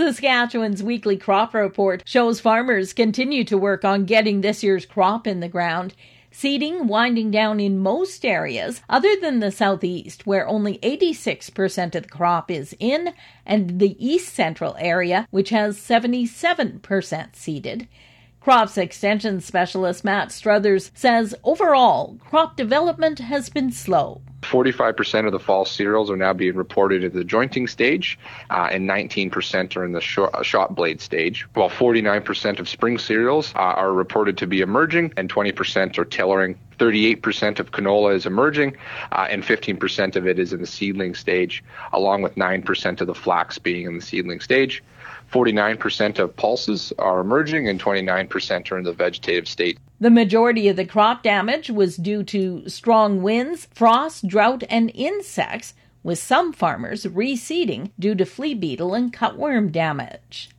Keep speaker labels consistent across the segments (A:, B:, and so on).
A: Saskatchewan's weekly crop report shows farmers continue to work on getting this year's crop in the ground. Seeding winding down in most areas, other than the southeast, where only 86% of the crop is in, and the east central area, which has 77% seeded. Crops Extension Specialist Matt Struthers says overall, crop development has been slow.
B: 45% of the fall cereals are now being reported at the jointing stage, uh, and 19% are in the short, uh, shot blade stage, while 49% of spring cereals uh, are reported to be emerging, and 20% are tillering. 38% of canola is emerging, uh, and 15% of it is in the seedling stage, along with 9% of the flax being in the seedling stage. 49% of pulses are emerging and 29% are in the vegetative state.
A: The majority of the crop damage was due to strong winds, frost, drought, and insects, with some farmers reseeding due to flea beetle and cutworm damage.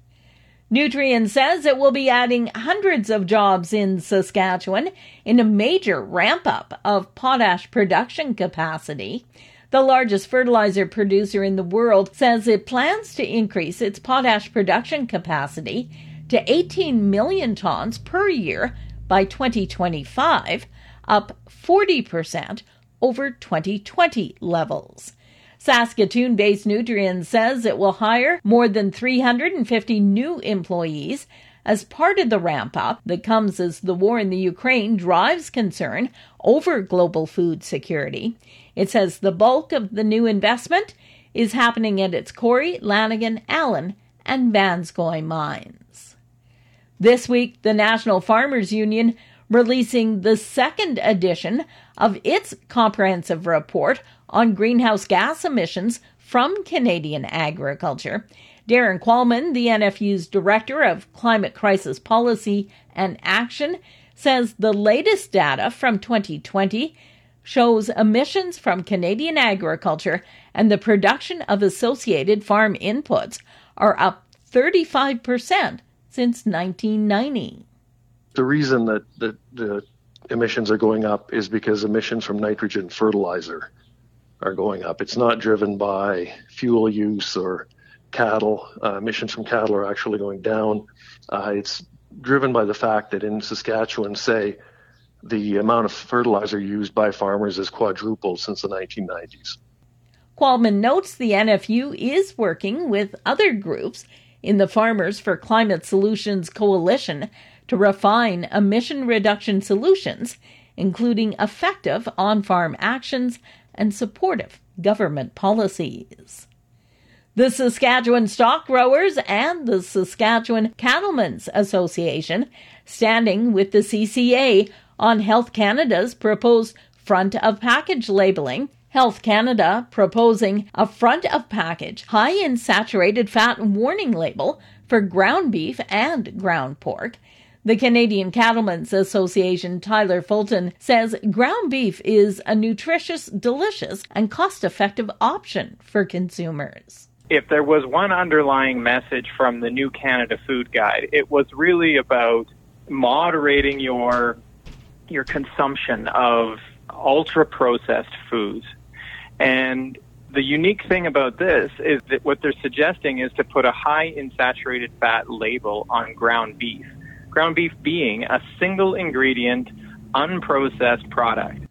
A: Nutrien says it will be adding hundreds of jobs in Saskatchewan in a major ramp up of potash production capacity the largest fertilizer producer in the world, says it plans to increase its potash production capacity to 18 million tons per year by 2025, up 40% over 2020 levels. Saskatoon based Nutrien says it will hire more than 350 new employees as part of the ramp up that comes as the war in the Ukraine drives concern over global food security. It says the bulk of the new investment is happening at its Cory, Lanigan, Allan, and Vanscoy mines. This week, the National Farmers Union releasing the second edition of its comprehensive report on greenhouse gas emissions from Canadian agriculture. Darrin Qualman, the NFU's Director of Climate Crisis Policy and Action, says the latest data from 2020 shows emissions from Canadian agriculture and the production of associated farm inputs are up 35% since 1990.
C: The reason that, that the emissions are going up is because emissions from nitrogen fertilizer are going up. It's not driven by fuel use or cattle. Uh, emissions from cattle are actually going down. Uh, it's driven by the fact that in Saskatchewan, say, the amount of fertilizer used by farmers has quadrupled since the 1990s.
A: Qualman notes the NFU is working with other groups in the Farmers for Climate Solutions Coalition to refine emission reduction solutions, including effective on farm actions and supportive government policies. The Saskatchewan Stock Growers and the Saskatchewan Cattlemen's Association, standing with the CCA on Health Canada's proposed front of package labeling, Health Canada proposing a front of package high in saturated fat warning label for ground beef and ground pork. The Canadian Cattlemen's Association Tyler Fulton says ground beef is a nutritious, delicious, and cost effective option for consumers
D: if there was one underlying message from the new Canada Food Guide, it was really about moderating your your consumption of ultra processed foods. And the unique thing about this is that what they're suggesting is to put a high in saturated fat label on ground beef. Ground beef being a single ingredient, unprocessed product.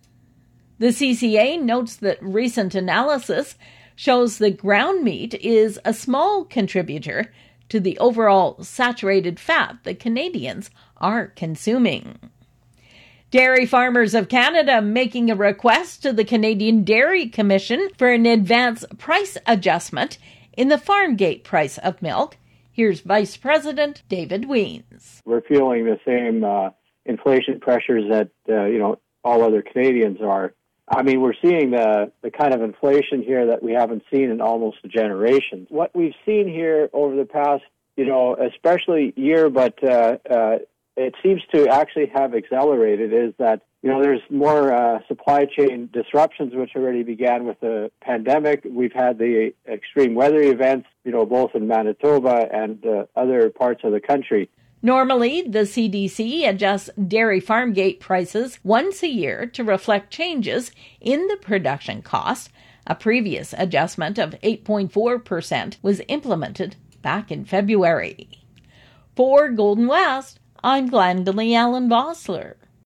A: The CCA notes that recent analysis shows that ground meat is a small contributor to the overall saturated fat that Canadians are consuming. Dairy Farmers of Canada making a request to the Canadian Dairy Commission for an advance price adjustment in the farm gate price of milk. Here's Vice President David Wiens.
E: We're feeling the same uh, inflation pressures that uh, you know all other Canadians are. I mean, we're seeing the, the kind of inflation here that we haven't seen in almost a generation. What we've seen here over the past, you know, especially year, but uh, uh, it seems to actually have accelerated is that, you know, there's more uh, supply chain disruptions, which already began with the pandemic. We've had the extreme weather events, you know, both in Manitoba and uh, other parts of the country.
A: Normally, the CDC adjusts dairy farm gate prices once a year to reflect changes in the production cost. A previous adjustment of 8.4% was implemented back in February. For Golden West, I'm Glendalee Allen Vossler.